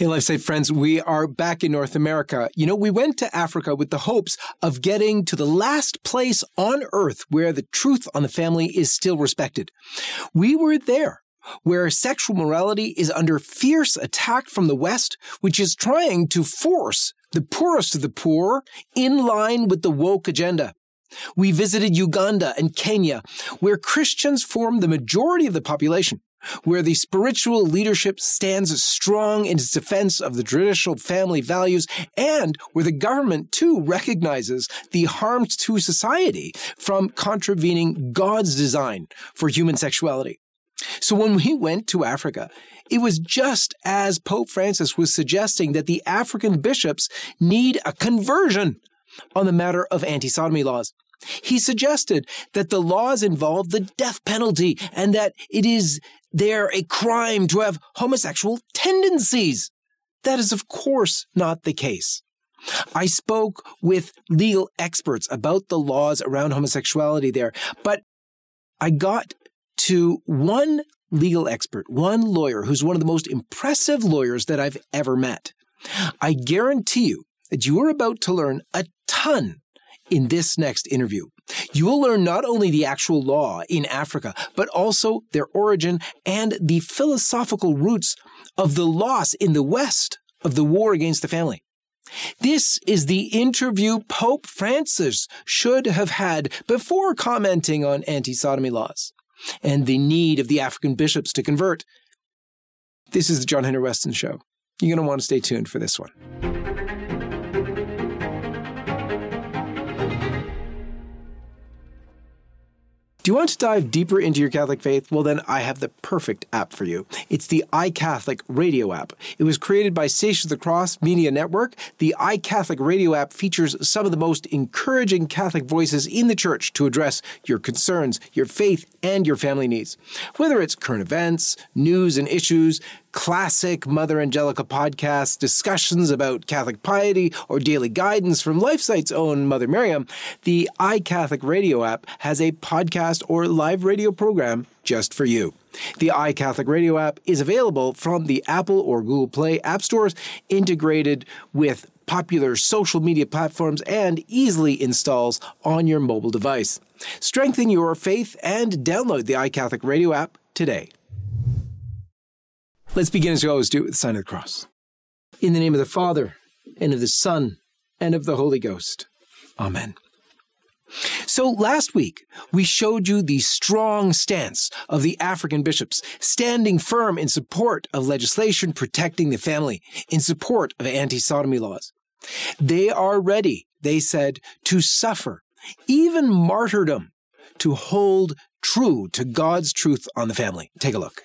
Hey, LifeSite friends, we are back in North America. You know, we went to Africa with the hopes of getting to the last place on earth where the truth on the family is still respected. We were there where sexual morality is under fierce attack from the West, which is trying to force the poorest of the poor in line with the woke agenda. We visited Uganda and Kenya, where Christians form the majority of the population where the spiritual leadership stands strong in its defense of the traditional family values, and where the government too recognizes the harms to society from contravening God's design for human sexuality. So when we went to Africa, it was just as Pope Francis was suggesting that the African bishops need a conversion on the matter of anti sodomy laws. He suggested that the laws involve the death penalty and that it is there a crime to have homosexual tendencies. That is, of course, not the case. I spoke with legal experts about the laws around homosexuality there, but I got to one legal expert, one lawyer who's one of the most impressive lawyers that I've ever met. I guarantee you that you are about to learn a ton in this next interview. You will learn not only the actual law in Africa, but also their origin and the philosophical roots of the loss in the West of the war against the family. This is the interview Pope Francis should have had before commenting on anti sodomy laws and the need of the African bishops to convert. This is the John Henry Westen Show. You're going to want to stay tuned for this one. Do you want to dive deeper into your Catholic faith? Well, then I have the perfect app for you. It's the iCatholic Radio app. It was created by Station of the Cross Media Network. The iCatholic Radio app features some of the most encouraging Catholic voices in the church to address your concerns, your faith, and your family needs. Whether it's current events, news and issues, classic Mother Angelica podcasts, discussions about Catholic piety, or daily guidance from LifeSite's own Mother Miriam, the iCatholic Radio app has a podcast or live radio program just for you. The iCatholic Radio app is available from the Apple or Google Play app stores, integrated with popular social media platforms, and easily installs on your mobile device. Strengthen your faith and download the iCatholic Radio app today. Let's begin as we always do with the sign of the cross. In the name of the Father, and of the Son, and of the Holy Ghost. Amen. So last week, we showed you the strong stance of the African bishops, standing firm in support of legislation protecting the family, in support of anti sodomy laws. They are ready, they said, to suffer, even martyrdom, to hold true to God's truth on the family. Take a look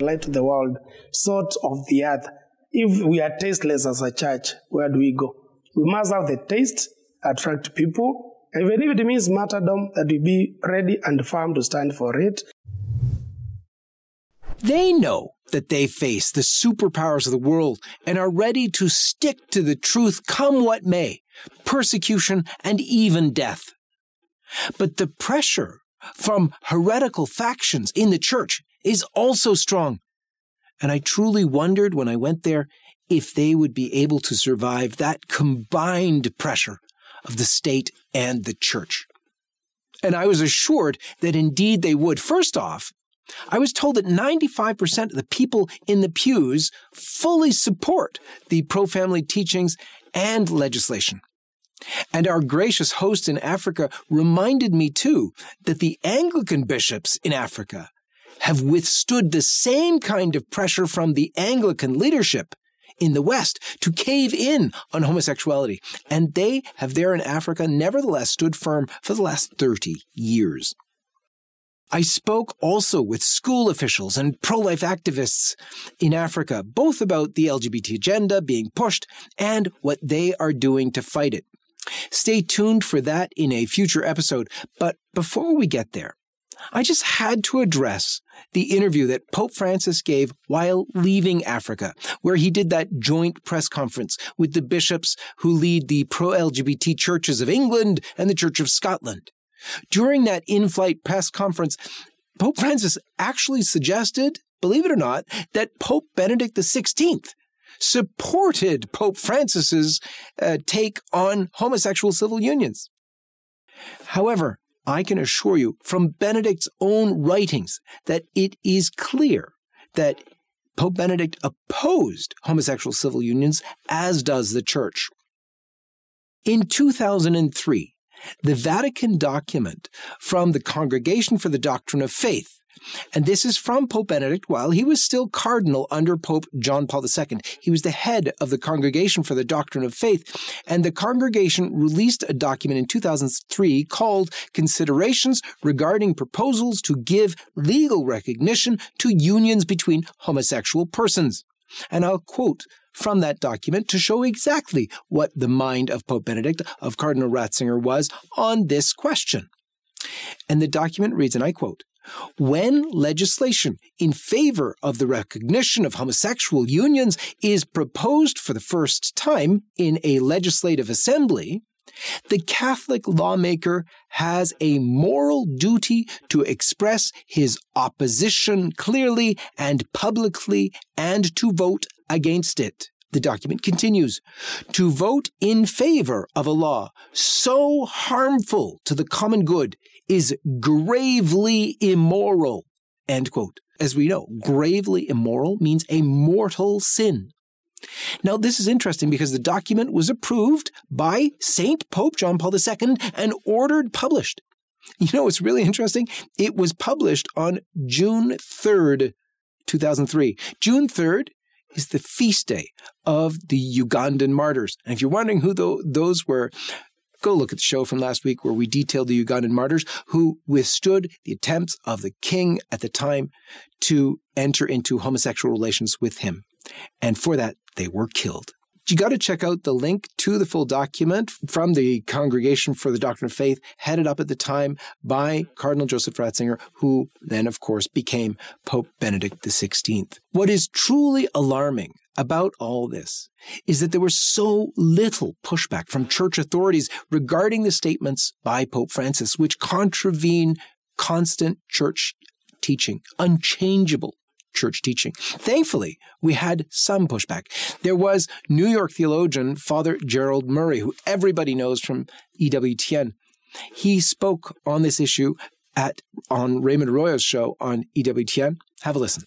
light the world, salt of the earth. If we are tasteless as a church, where do we go? We must have the taste, attract people, even if it means martyrdom, that we be ready and firm to stand for it. They know that they face the superpowers of the world and are ready to stick to the truth come what may, persecution and even death. But the pressure from heretical factions in the church is also strong. And I truly wondered when I went there if they would be able to survive that combined pressure of the state and the church. And I was assured that indeed they would. First off, I was told that 95% of the people in the pews fully support the pro family teachings and legislation. And our gracious host in Africa reminded me too that the Anglican bishops in Africa have withstood the same kind of pressure from the Anglican leadership in the West to cave in on homosexuality. And they have there in Africa nevertheless stood firm for the last 30 years. I spoke also with school officials and pro life activists in Africa, both about the LGBT agenda being pushed and what they are doing to fight it. Stay tuned for that in a future episode. But before we get there, I just had to address the interview that Pope Francis gave while leaving Africa, where he did that joint press conference with the bishops who lead the pro LGBT churches of England and the Church of Scotland. During that in flight press conference, Pope Francis actually suggested believe it or not, that Pope Benedict XVI supported Pope Francis's uh, take on homosexual civil unions. However, I can assure you from Benedict's own writings that it is clear that Pope Benedict opposed homosexual civil unions, as does the Church. In 2003, the Vatican document from the Congregation for the Doctrine of Faith and this is from Pope Benedict while he was still cardinal under Pope John Paul II. He was the head of the Congregation for the Doctrine of Faith, and the congregation released a document in 2003 called Considerations Regarding Proposals to Give Legal Recognition to Unions Between Homosexual Persons. And I'll quote from that document to show exactly what the mind of Pope Benedict, of Cardinal Ratzinger, was on this question. And the document reads, and I quote, when legislation in favor of the recognition of homosexual unions is proposed for the first time in a legislative assembly, the Catholic lawmaker has a moral duty to express his opposition clearly and publicly and to vote against it. The document continues to vote in favor of a law so harmful to the common good is gravely immoral. End quote. As we know, gravely immoral means a mortal sin. Now, this is interesting because the document was approved by Saint Pope John Paul II and ordered published. You know, it's really interesting. It was published on June 3rd, 2003. June 3rd is the feast day of the Ugandan martyrs. And if you're wondering who those were, Go look at the show from last week where we detailed the Ugandan martyrs who withstood the attempts of the king at the time to enter into homosexual relations with him. And for that, they were killed. You got to check out the link to the full document from the Congregation for the Doctrine of Faith, headed up at the time by Cardinal Joseph Ratzinger, who then, of course, became Pope Benedict XVI. What is truly alarming about all this is that there was so little pushback from church authorities regarding the statements by Pope Francis, which contravene constant church teaching, unchangeable church teaching. Thankfully, we had some pushback. There was New York theologian Father Gerald Murray, who everybody knows from EWTN. He spoke on this issue at on Raymond Arroyo's show on EWTN. Have a listen.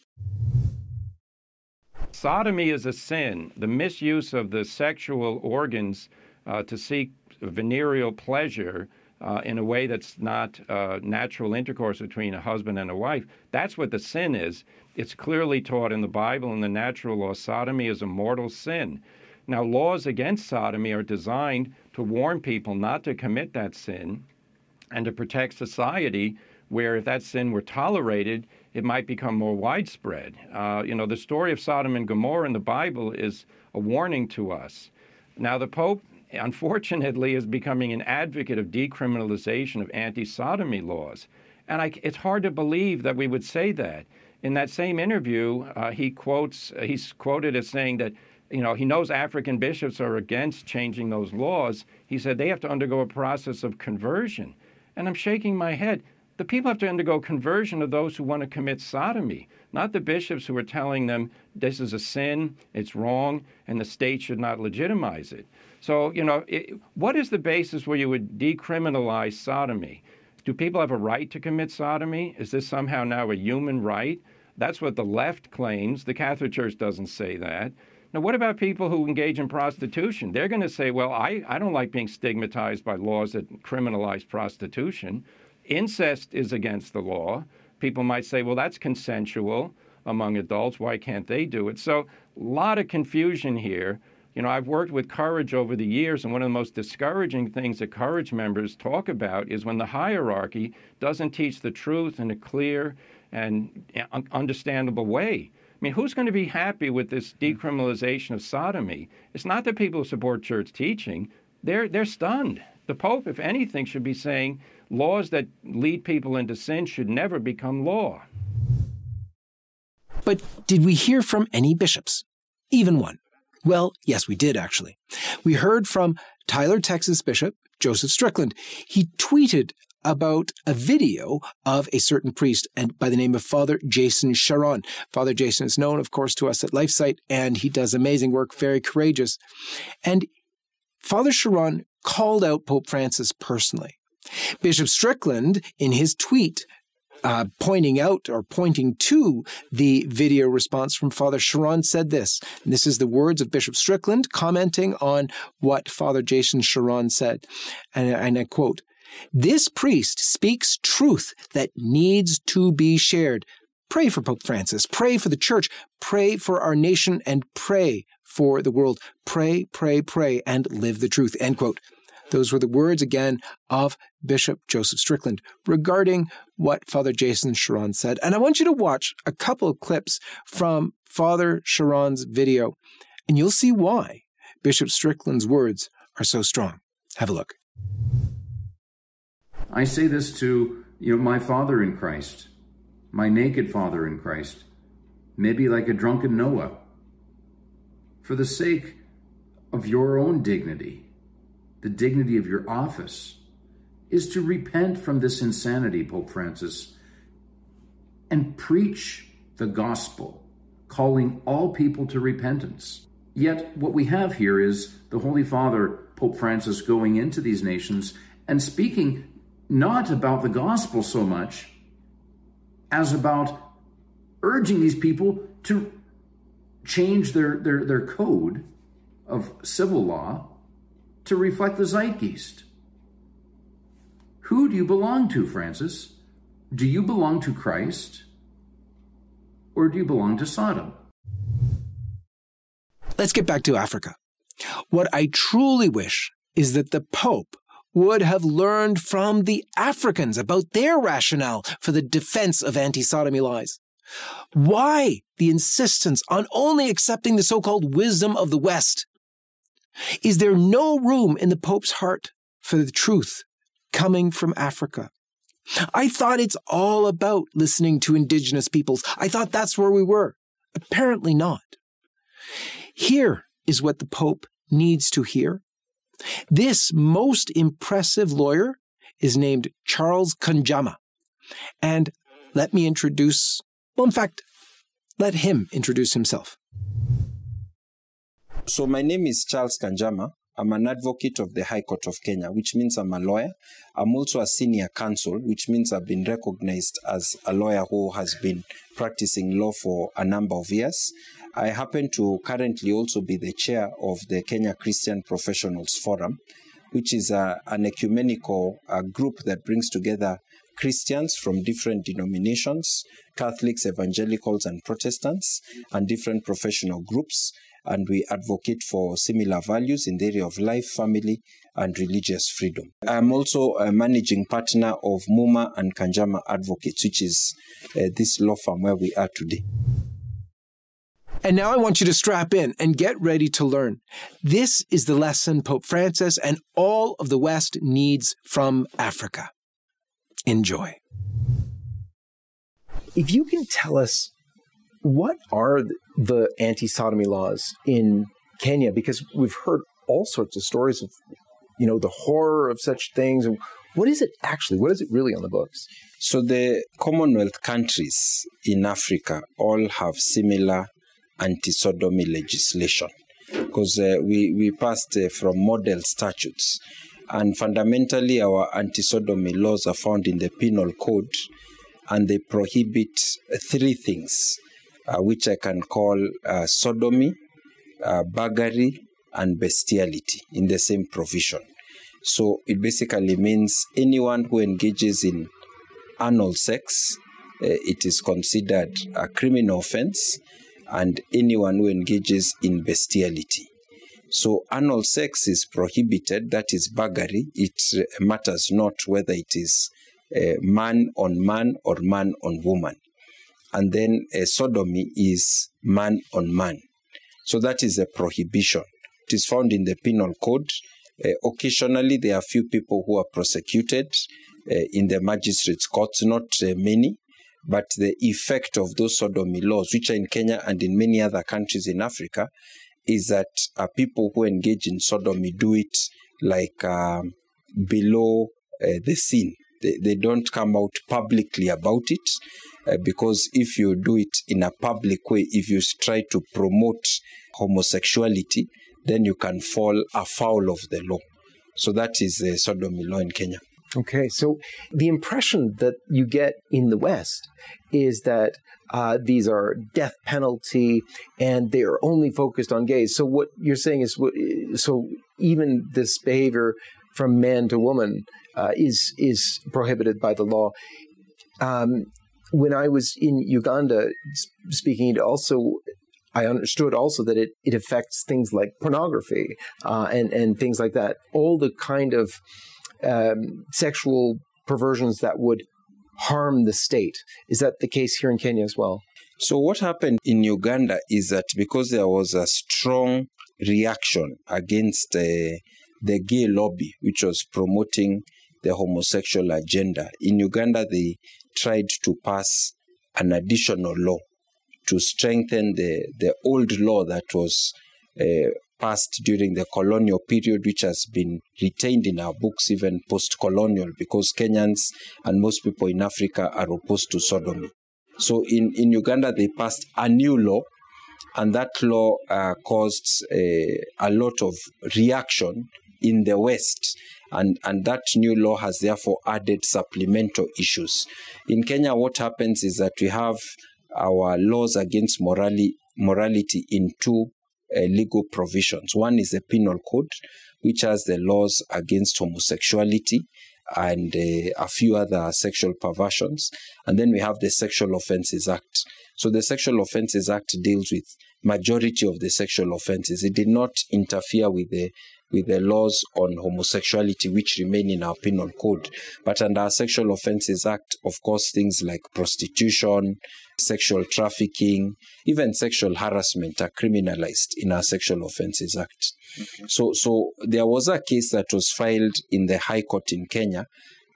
Sodomy is a sin. The misuse of the sexual organs uh, to seek venereal pleasure uh, in a way that's not uh, natural intercourse between a husband and a wife, that's what the sin is. It's clearly taught in the Bible and the natural law. Sodomy is a mortal sin. Now, laws against sodomy are designed to warn people not to commit that sin and to protect society where if that sin were tolerated, it might become more widespread. Uh, you know, the story of Sodom and Gomorrah in the Bible is a warning to us. Now, the Pope, unfortunately, is becoming an advocate of decriminalization of anti sodomy laws. And I, it's hard to believe that we would say that. In that same interview, uh, he quotes, uh, he's quoted as saying that you know, he knows African bishops are against changing those laws. He said they have to undergo a process of conversion. And I'm shaking my head. The people have to undergo conversion of those who want to commit sodomy, not the bishops who are telling them this is a sin, it's wrong, and the state should not legitimize it. So, you know, it, what is the basis where you would decriminalize sodomy? Do people have a right to commit sodomy? Is this somehow now a human right? That's what the left claims. The Catholic Church doesn't say that. Now, what about people who engage in prostitution? They're going to say, well, I, I don't like being stigmatized by laws that criminalize prostitution. Incest is against the law. People might say, well, that's consensual among adults. Why can't they do it? So, a lot of confusion here. You know, I've worked with courage over the years, and one of the most discouraging things that courage members talk about is when the hierarchy doesn't teach the truth in a clear and eh, understandable way. I mean, who's going to be happy with this hmm. decriminalization of sodomy? It's not the people who support church teaching. They're, they're stunned. The Pope, if anything, should be saying laws that lead people into sin should never become law. But did we hear from any bishops? Even one. Well, yes, we did actually. We heard from Tyler, Texas Bishop Joseph Strickland. He tweeted about a video of a certain priest and by the name of Father Jason Charron. Father Jason is known, of course, to us at LifeSite, and he does amazing work, very courageous. And Father Charron called out Pope Francis personally. Bishop Strickland, in his tweet, uh, pointing out or pointing to the video response from Father Charron said this. This is the words of Bishop Strickland commenting on what Father Jason Charron said. And, and I quote, this priest speaks truth that needs to be shared. Pray for Pope Francis. Pray for the church. Pray for our nation and pray for the world. Pray, pray, pray, and live the truth. End quote. Those were the words again of Bishop Joseph Strickland regarding what Father Jason Charron said. And I want you to watch a couple of clips from Father Charron's video, and you'll see why Bishop Strickland's words are so strong. Have a look. I say this to you know my father in Christ, my naked father in Christ, maybe like a drunken Noah. For the sake of your own dignity, the dignity of your office, is to repent from this insanity, Pope Francis, and preach the gospel, calling all people to repentance. Yet, what we have here is the Holy Father, Pope Francis, going into these nations and speaking not about the gospel so much as about urging these people to change their, their, their code of civil law to reflect the zeitgeist. Who do you belong to, Francis? Do you belong to Christ or do you belong to Sodom? Let's get back to Africa. What I truly wish is that the Pope would have learned from the Africans about their rationale for the defense of anti sodomy laws. Why the insistence on only accepting the so called wisdom of the West? Is there no room in the Pope's heart for the truth coming from Africa? I thought it's all about listening to indigenous peoples. I thought that's where we were. Apparently not. Here is what the Pope needs to hear. This most impressive lawyer is named Charles Kanjama. And let me introduce, well, in fact, let him introduce himself. So my name is Charles Kanjama. I'm an advocate of the High Court of Kenya, which means I'm a lawyer. I'm also a senior counsel, which means I've been recognized as a lawyer who has been practicing law for a number of years. I happen to currently also be the chair of the Kenya Christian Professionals Forum, which is a, an ecumenical a group that brings together Christians from different denominations, Catholics, evangelicals, and Protestants, and different professional groups and we advocate for similar values in the area of life, family, and religious freedom. I'm also a managing partner of Muma and Kanjama Advocates, which is uh, this law firm where we are today. And now I want you to strap in and get ready to learn. This is the lesson Pope Francis and all of the West needs from Africa. Enjoy. If you can tell us what are the anti sodomy laws in Kenya? Because we've heard all sorts of stories of, you know, the horror of such things. And what is it actually? What is it really on the books? So the Commonwealth countries in Africa all have similar anti-sodomy legislation because uh, we, we passed uh, from model statutes and fundamentally our anti-sodomy laws are found in the penal code and they prohibit three things uh, which I can call uh, sodomy, uh, buggery, and bestiality in the same provision. So it basically means anyone who engages in anal sex, uh, it is considered a criminal offense, and anyone who engages in bestiality. So anal sex is prohibited, that is buggery. It uh, matters not whether it is uh, man on man or man on woman and then a sodomy is man on man. So that is a prohibition. It is found in the penal code. Uh, occasionally, there are few people who are prosecuted uh, in the magistrates' courts, not uh, many, but the effect of those sodomy laws, which are in Kenya and in many other countries in Africa, is that uh, people who engage in sodomy do it like um, below uh, the scene. They, they don't come out publicly about it uh, because if you do it in a public way, if you try to promote homosexuality, then you can fall afoul of the law. So that is the sodomy law in Kenya. Okay, so the impression that you get in the West is that uh, these are death penalty and they are only focused on gays. So what you're saying is, so even this behavior from man to woman uh, is is prohibited by the law. Um, when I was in Uganda speaking, also I understood also that it, it affects things like pornography uh, and and things like that. All the kind of um, sexual perversions that would harm the state. Is that the case here in Kenya as well? So what happened in Uganda is that because there was a strong reaction against uh, the gay lobby, which was promoting the homosexual agenda, in Uganda they tried to pass an additional law to strengthen the, the old law that was uh, passed during the colonial period, which has been retained in our books even post colonial, because Kenyans and most people in Africa are opposed to sodomy. So in, in Uganda, they passed a new law, and that law uh, caused a, a lot of reaction in the West. And, and that new law has therefore added supplemental issues. In Kenya, what happens is that we have our laws against morality, morality in two uh, legal provisions. One is the Penal Code, which has the laws against homosexuality and uh, a few other sexual perversions. And then we have the Sexual Offences Act. So the Sexual Offences Act deals with majority of the sexual offences. It did not interfere with the with the laws on homosexuality which remain in our penal code. But under our Sexual Offences Act, of course, things like prostitution, sexual trafficking, even sexual harassment are criminalized in our Sexual Offences Act. Okay. So, so there was a case that was filed in the High Court in Kenya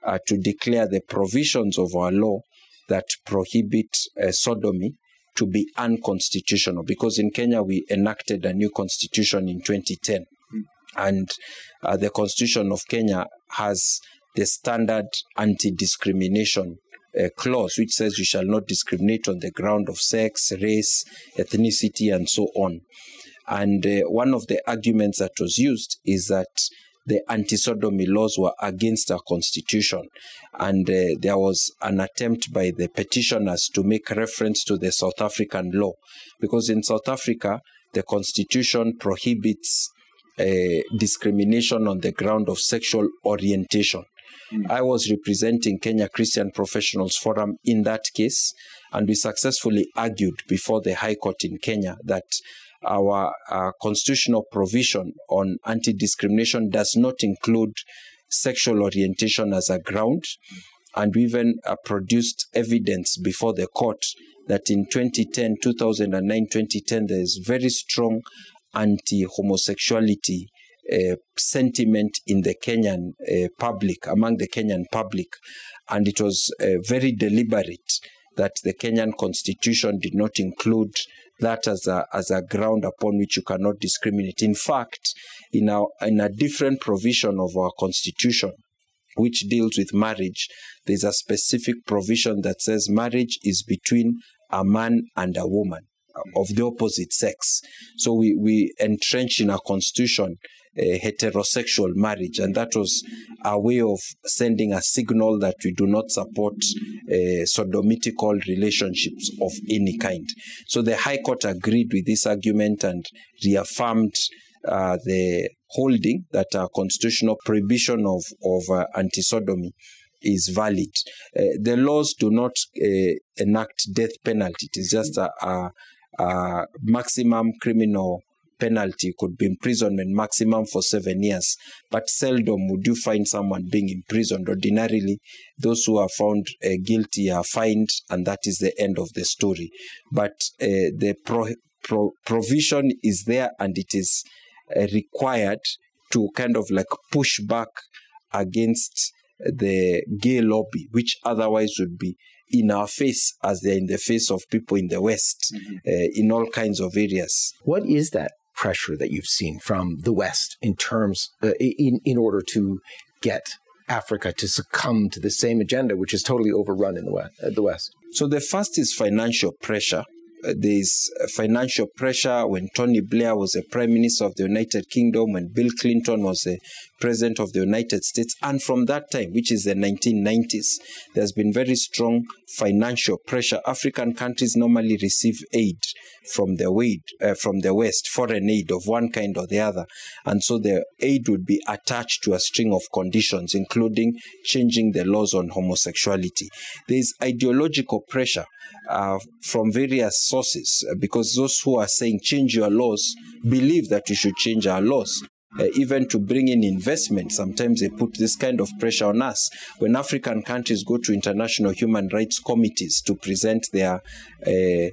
uh, to declare the provisions of our law that prohibit uh, sodomy to be unconstitutional because in Kenya we enacted a new constitution in 2010 and uh, the Constitution of Kenya has the standard anti discrimination uh, clause, which says you shall not discriminate on the ground of sex, race, ethnicity, and so on. And uh, one of the arguments that was used is that the anti sodomy laws were against our constitution. And uh, there was an attempt by the petitioners to make reference to the South African law. Because in South Africa, the constitution prohibits uh, discrimination on the ground of sexual orientation. Mm. I was representing Kenya Christian Professionals Forum in that case, and we successfully argued before the High Court in Kenya that our uh, constitutional provision on anti discrimination does not include sexual orientation as a ground. And we even uh, produced evidence before the court that in 2010, 2009, 2010, there is very strong anti-homosexuality uh, sentiment in the Kenyan uh, public, among the Kenyan public, and it was uh, very deliberate that the Kenyan constitution did not include that as a as a ground upon which you cannot discriminate. In fact, in our in a different provision of our constitution, which deals with marriage, there's a specific provision that says marriage is between a man and a woman of the opposite sex. So we, we entrench in our constitution a heterosexual marriage, and that was a way of sending a signal that we do not support uh, sodomitical relationships of any kind. So the High Court agreed with this argument and reaffirmed uh, the holding that a constitutional prohibition of, of uh, anti sodomy is valid. Uh, the laws do not uh, enact death penalty. It is just a, a, uh, maximum criminal penalty could be imprisonment maximum for seven years. But seldom would you find someone being imprisoned. Ordinarily, those who are found uh, guilty are fined, and that is the end of the story. But uh, the pro- pro- provision is there, and it is uh, required to kind of like push back against the gay lobby, which otherwise would be in our face as they're in the face of people in the West mm-hmm. uh, in all kinds of areas. What is that pressure that you've seen from the West in terms, uh, in, in order to get Africa to succumb to the same agenda, which is totally overrun in the West? Uh, the West? So the first is financial pressure. Uh, there's financial pressure when Tony Blair was a prime minister of the United Kingdom, when Bill Clinton was a president of the United States. And from that time, which is the 1990s, there's been very strong financial pressure. African countries normally receive aid from the, aid, uh, from the West, foreign aid of one kind or the other. And so the aid would be attached to a string of conditions, including changing the laws on homosexuality. There's ideological pressure uh, from various sources uh, because those who are saying change your laws believe that we should change our laws. Uh, even to bring in investment, sometimes they put this kind of pressure on us. When African countries go to international human rights committees to present their uh,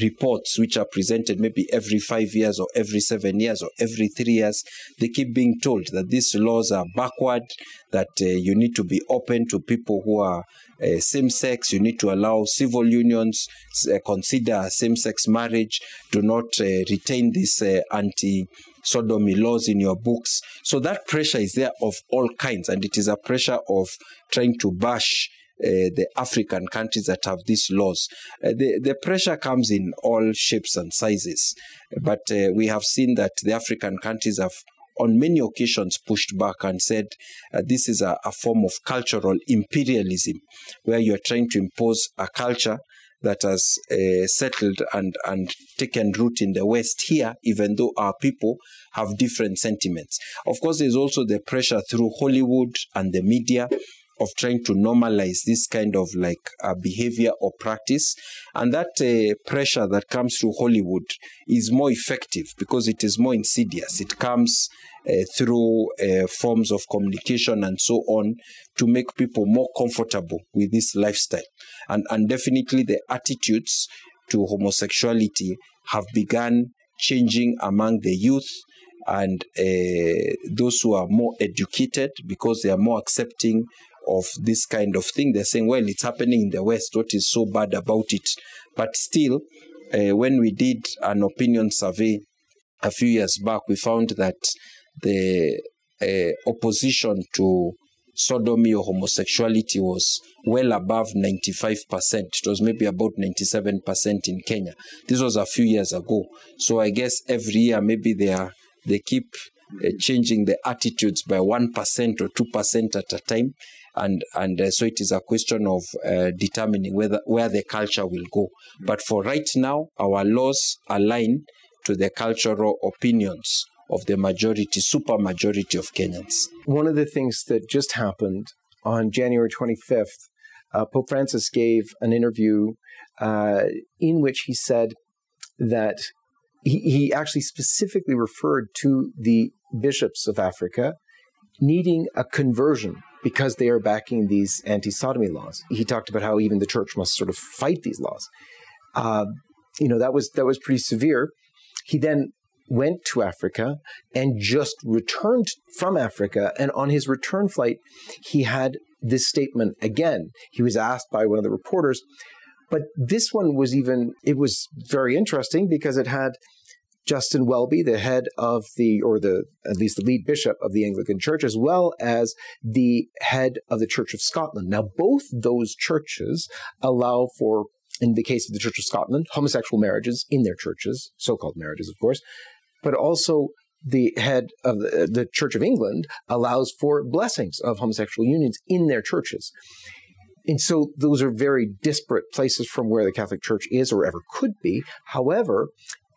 reports which are presented maybe every five years or every seven years or every three years, they keep being told that these laws are backward, that uh, you need to be open to people who are uh, same sex, you need to allow civil unions, uh, consider same sex marriage, do not uh, retain this uh, anti sodomy laws in your books. So that pressure is there of all kinds, and it is a pressure of trying to bash the African countries that have these laws. The, the pressure comes in all shapes and sizes, but we have seen that the African countries have on many occasions pushed back and said uh, this is a, a, form of cultural imperialism where you're trying to impose a culture that has uh, settled and, and taken root in the West here, even though our people have different sentiments. Of course, there's also the pressure through Hollywood and the media of trying to normalize this kind of like uh, behavior or practice. And that uh, pressure that comes through Hollywood is more effective because it is more insidious. It comes uh, through uh, forms of communication and so on to make people more comfortable with this lifestyle. And, and definitely the attitudes to homosexuality have begun changing among the youth and uh, those who are more educated because they are more accepting of this kind of thing. They're saying, well, it's happening in the West. What is so bad about it? But still, uh, when we did an opinion survey a few years back, we found that the uh, opposition to sodomy or homosexuality was well above 95%. It was maybe about 97% in Kenya. This was a few years ago. So I guess every year maybe they are they keep uh, changing the attitudes by 1% or 2% at a time and and uh, so it is a question of uh, determining whether where the culture will go. But for right now, our laws align to the cultural opinions of the majority, super majority of Kenyans. One of the things that just happened on January 25th, uh, Pope Francis gave an interview uh, in which he said that he, he actually specifically referred to the bishops of Africa needing a conversion because they are backing these anti sodomy laws. He talked about how even the church must sort of fight these laws. Uh, you know, that was, that was pretty severe. He then went to Africa and just returned from Africa. And on his return flight, he had this statement again. He was asked by one of the reporters, but this one was even, it was very interesting because it had Justin Welby, the head of the, or the, at least the lead bishop of the Anglican Church, as well as the head of the Church of Scotland. Now, both those churches allow for, in the case of the Church of Scotland, homosexual marriages in their churches, so called marriages, of course, but also the head of the, the Church of England allows for blessings of homosexual unions in their churches. And so those are very disparate places from where the Catholic Church is or ever could be. However,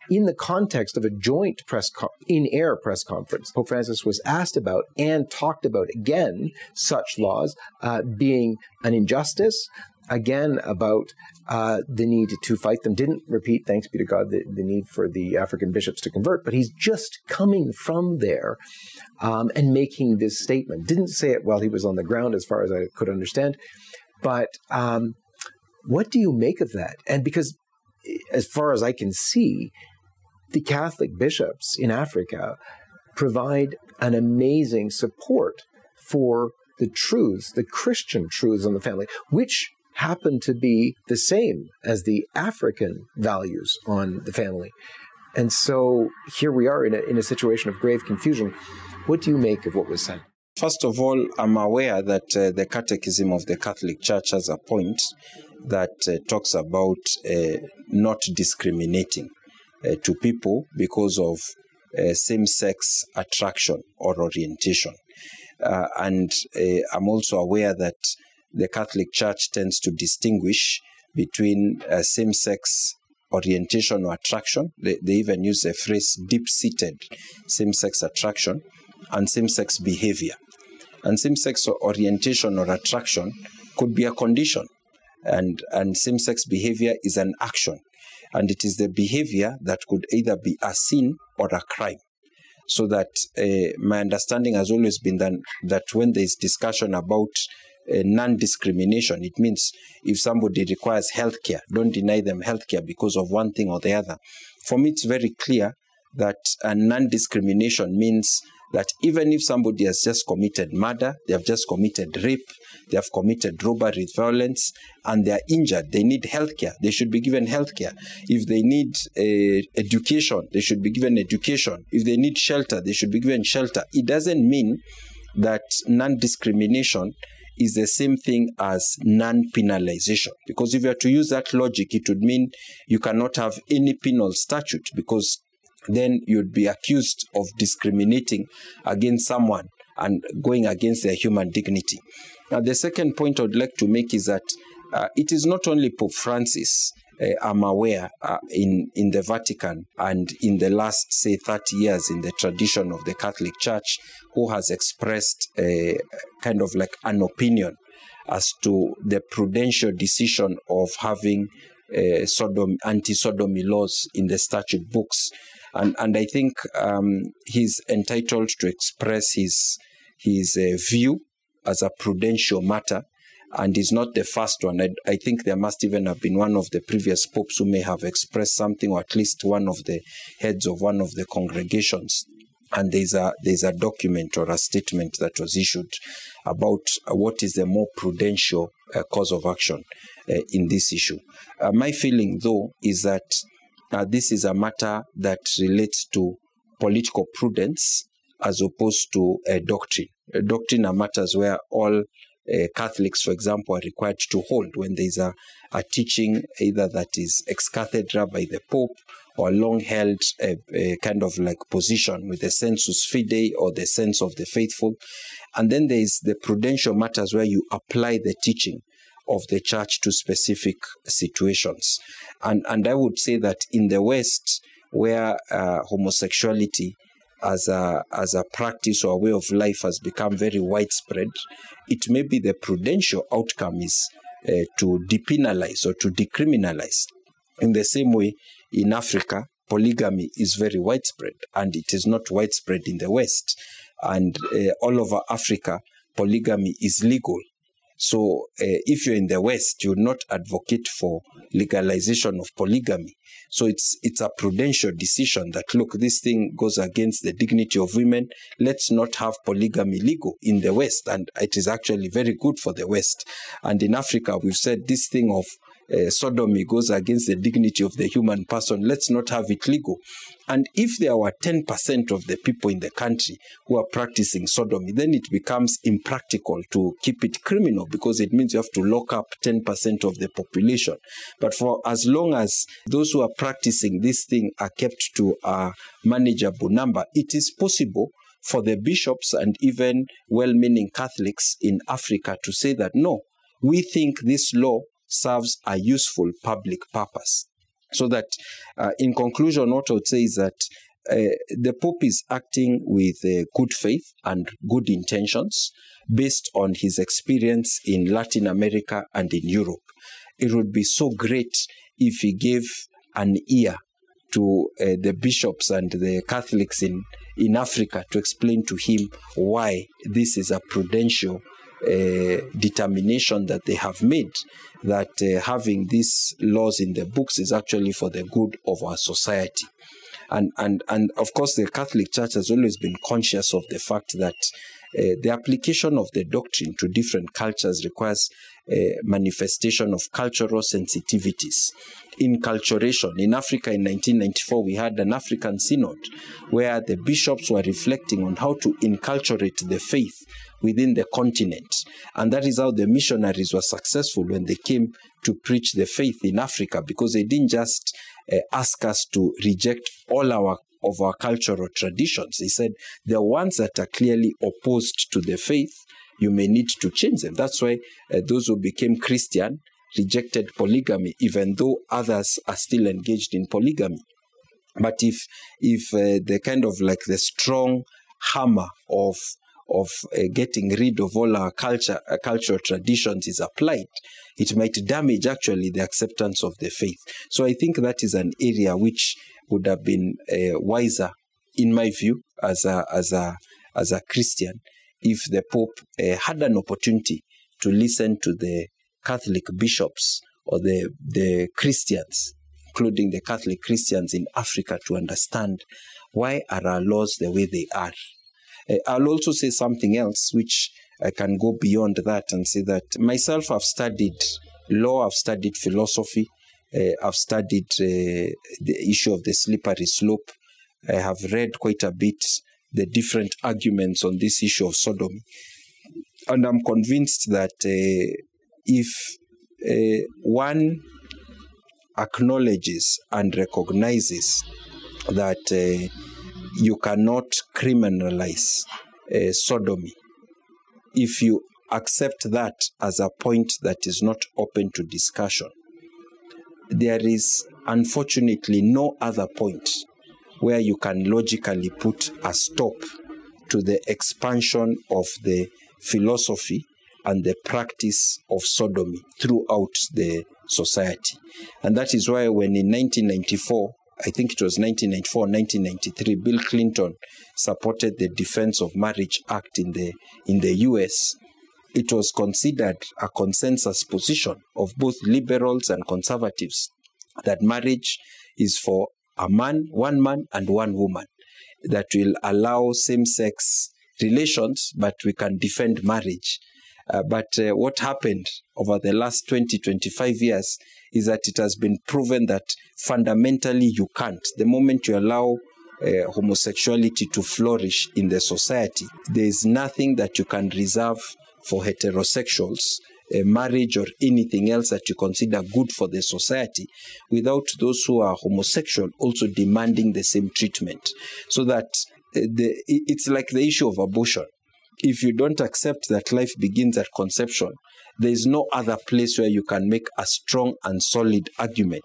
in the context of a joint press in-air press conference, Pope Francis was asked about and talked about again such laws uh, being an injustice. Again, about uh, the need to fight them. Didn't repeat, thanks be to God, the, the, need for the African bishops to convert, but he's just coming from there um, and making this statement. Didn't say it while he was on the ground, as far as I could understand. But um, what do you make of that? And because, as far as I can see, the Catholic bishops in Africa provide an amazing support for the truths, the Christian truths on the family, which happen to be the same as the African values on the family. And so here we are in a, in a situation of grave confusion. What do you make of what was said? First of all, I'm aware that uh, the Catechism of the Catholic Church has a point that uh, talks about uh, not discriminating uh, to people because of uh, same sex attraction or orientation. Uh, and I'm also aware that the Catholic Church tends to distinguish between same sex orientation or attraction. They, they even use the phrase deep seated same sex attraction and same sex behavior. And same sex orientation or attraction could be a condition, and, and same sex behavior is an action. And it is the behavior that could either be a sin or a crime. So that uh, my understanding has always been that, that when there is discussion about uh, non-discrimination. It means if somebody requires healthcare, don't deny them healthcare because of one thing or the other. For me, it's very clear that non-discrimination means that even if somebody has just committed murder, they have just committed rape, they have committed robbery, violence, and they are injured, they need healthcare. They should be given healthcare. If they need uh, education, they should be given education. If they need shelter, they should be given shelter. It doesn't mean that non-discrimination is the same thing as non penalization. Because if you are to use that logic, it would mean you cannot have any penal statute because then you'd be accused of discriminating against someone and going against their human dignity. Now, the second point I'd like to make is that uh, it is not only Pope Francis uh, I'm aware uh, in in the Vatican and in the last say 30 years in the tradition of the Catholic Church who has expressed a kind of like an opinion as to the prudential decision of having uh, Sodom, anti-sodomy laws in the statute books, and and I think um, he's entitled to express his his uh, view as a prudential matter and is not the first one. I, I, think there must even have been one of the previous popes who may have expressed something, or at least one of the heads of one of the congregations. And there's a there's a document or a statement that was issued about what is the more prudential uh, cause of action uh, in this issue. Uh, my feeling, though, is that uh, this is a matter that relates to political prudence as opposed to a doctrine. A doctrine are matters where all uh, Catholics, for example, are required to hold when there is a, a teaching either that is ex cathedra by the Pope or long held a, a, kind of like position with the sensus fidei or the sense of the faithful. And then there is the prudential matters where you apply the teaching of the church to specific situations. And, and I would say that in the West, where uh, homosexuality as a as a practice or a way of life has become very widespread, it may be the prudential outcome is uh, to depenalize or to decriminalize. In the same way, in Africa, polygamy is very widespread, and it is not widespread in the West. And uh, all over Africa, polygamy is legal. So, uh, if you're in the West, you not advocate for legalization of polygamy. So it's it's a prudential decision that look, this thing goes against the dignity of women. Let's not have polygamy legal in the West, and it is actually very good for the West. And in Africa, we've said this thing of uh, sodomy goes against the dignity of the human person. Let's not have it legal. And if there were 10% of the people in the country who are practicing sodomy, then it becomes impractical to keep it criminal because it means you have to lock up 10% of the population. But for as long as those who are practicing this thing are kept to a manageable number, it is possible for the bishops and even well meaning Catholics in Africa to say that no, we think this law serves a useful public purpose. So that, uh, in conclusion, what I would say is that uh, the Pope is acting with uh, good faith and good intentions based on his experience in Latin America and in Europe. It would be so great if he gave an ear to uh, the bishops and the Catholics in, in Africa to explain to him why this is a prudential determination that they have made that uh, having these laws in the books is actually for the good of our society. And, and, and of course, the Catholic Church has always been conscious of the fact that uh, the application of the doctrine to different cultures requires manifestation of cultural sensitivities. Inculturation. In Africa in 1994, we had an African synod where the bishops were reflecting on how to inculturate the faith within the continent. And that is how the missionaries were successful when they came to preach the faith in Africa because they didn't just uh, ask us to reject all our of our cultural traditions. He said the ones that are clearly opposed to the faith, you may need to change them. That's why uh, those who became Christian rejected polygamy, even though others are still engaged in polygamy. But if if uh, the kind of like the strong hammer of of uh, getting rid of all our culture uh, cultural traditions is applied, it might damage actually the acceptance of the faith. So I think that is an area which would have been uh, wiser, in my view, as a as a as a Christian, if the Pope uh, had an opportunity to listen to the Catholic bishops or the the Christians, including the Catholic Christians in Africa, to understand why are our laws the way they are. Uh, I'll also say something else which I can go beyond that and say that myself, I've studied law, I've studied philosophy, uh, I've studied the issue of the slippery slope. I have read quite a bit the different arguments on this issue of sodomy. And I'm convinced that uh, if uh, one acknowledges and recognizes that uh, you cannot criminalize uh, sodomy, if you accept that as a point that is not open to discussion, there is unfortunately no other point where you can logically put a stop to the expansion of the philosophy and the practice of sodomy throughout the society. And that is why, when in 1994, I think it was 1994, 1993, Bill Clinton supported the Defense of Marriage Act in the, in the US, it was considered a consensus position of both liberals and conservatives that marriage is for a man, one man, and one woman, that will allow same sex relations, but we can defend marriage. Uh, but uh, what happened over the last 20, 25 years is that it has been proven that fundamentally you can't. The moment you allow uh, homosexuality to flourish in the society, there is nothing that you can reserve for heterosexuals, a marriage or anything else that you consider good for the society, without those who are homosexual also demanding the same treatment. So that uh, the, it's like the issue of abortion. If you don't accept that life begins at conception, there is no other place where you can make a strong and solid argument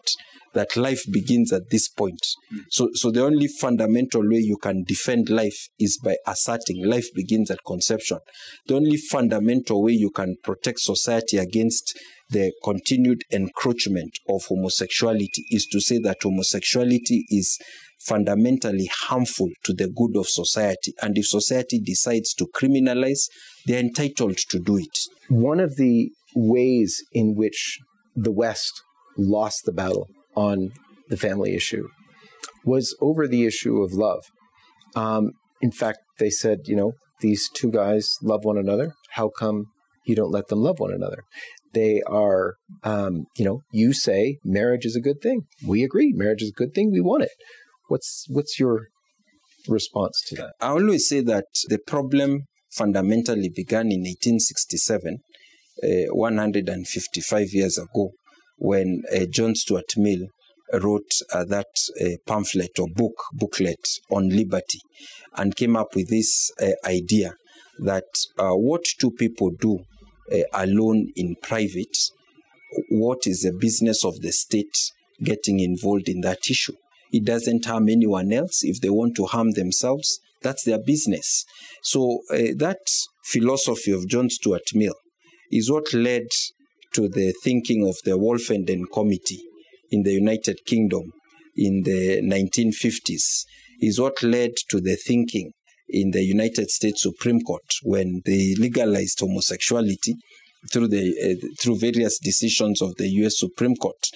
that life begins at this point. Mm. So, so the only fundamental way you can defend life is by asserting life begins at conception. The only fundamental way you can protect society against the continued encroachment of homosexuality is to say that homosexuality is fundamentally harmful to the good of society. And if society decides to criminalize, they're entitled to do it. One of the ways in which the West lost the battle on the family issue was over the issue of love. Um, in fact, they said, you know, these two guys love one another. How come you don't let them love one another? They are, um, you know, you say marriage is a good thing. We agree, marriage is a good thing. We want it. What's what's your response to that? I always say that the problem fundamentally began in 1867, uh, 155 years ago, when uh, John Stuart Mill wrote uh, that uh, pamphlet or book, booklet on liberty, and came up with this uh, idea that uh, what two people do uh, alone in private, what is the business of the state getting involved in that issue? It doesn't harm anyone else. If they want to harm themselves, that's their business. So that philosophy of John Stuart Mill is what led to the thinking of the Wolfenden Committee in the United Kingdom in the 1950s is what led to the thinking in the United States Supreme Court when they legalized homosexuality through the uh, through various decisions of the U.S. Supreme Court.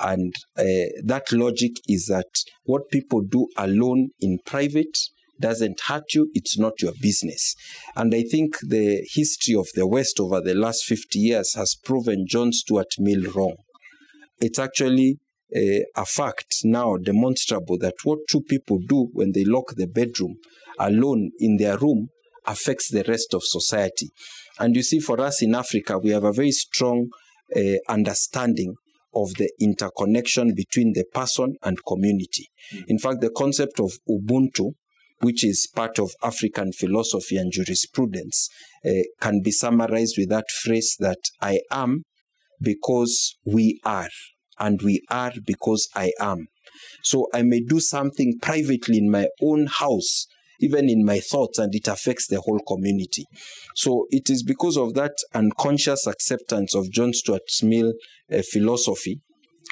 And uh, that logic is that what people do alone in private doesn't hurt you, it's not your business. And I think the history of the West over the last 50 years has proven John Stuart Mill wrong. It's actually a, a fact now demonstrable that what two people do when they lock the bedroom alone in their room affects the rest of society. And you see, for us in Africa, we have a very strong uh, understanding of the interconnection between the person and community. In fact, the concept of Ubuntu, which is part of African philosophy and jurisprudence, uh, can be summarized with that phrase that I am because we are, and we are because I am. So I may do something privately in my own house even in my thoughts, and it affects the whole community. So it is because of that unconscious acceptance of John Stuart Mill uh, philosophy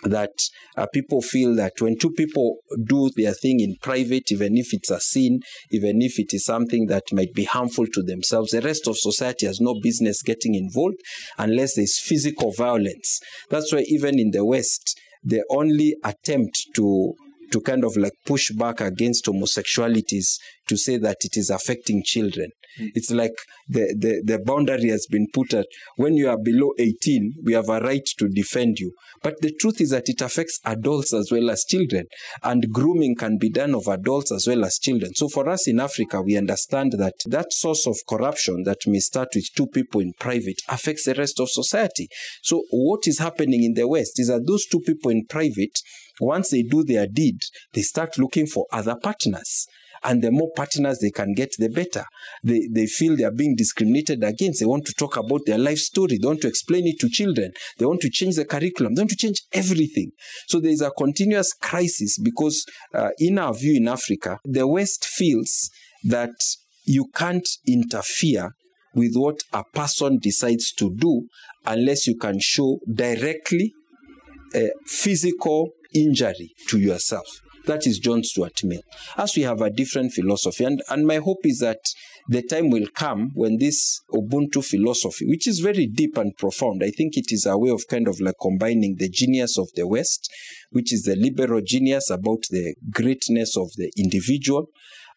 that uh, people feel that when two people do their thing in private, even if it's a sin, even if it is something that might be harmful to themselves, the rest of society has no business getting involved unless there's physical violence. That's why even in the West, the only attempt to to kind of like push back against homosexualities to say that it is affecting children. Mm. It's like the, the, the boundary has been put at when you are below 18, we have a right to defend you. But the truth is that it affects adults as well as children, and grooming can be done of adults as well as children. So for us in Africa, we understand that that source of corruption that may start with two people in private affects the rest of society. So what is happening in the West is that those two people in private once they do their deed, they start looking for other partners. And the more partners they can get, the better. They, they feel they are being discriminated against. They want to talk about their life story. They want to explain it to children. They want to change the curriculum. They want to change everything. So there is a continuous crisis because, uh, in our view in Africa, the West feels that you can't interfere with what a person decides to do unless you can show directly uh, physical injury to yourself. That is John Stuart Mill. As we have a different philosophy, and, and my hope is that the time will come when this Ubuntu philosophy, which is very deep and profound, I think it is a way of kind of like combining the genius of the West, which is the liberal genius about the greatness of the individual,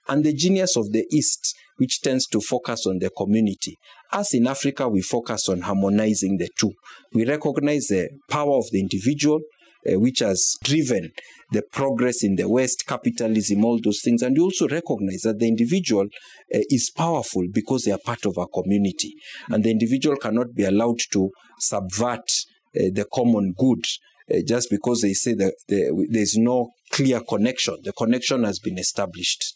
and the genius of the East, which tends to focus on the community. As in Africa, we focus on harmonizing the two. We recognize the power of the individual, uh, which has driven the progress in the West, capitalism, all those things. And you also recognize that the individual uh, is powerful because they are part of a community. And the individual cannot be allowed to subvert uh, the common good uh, just because they say that the, there's no clear connection. The connection has been established.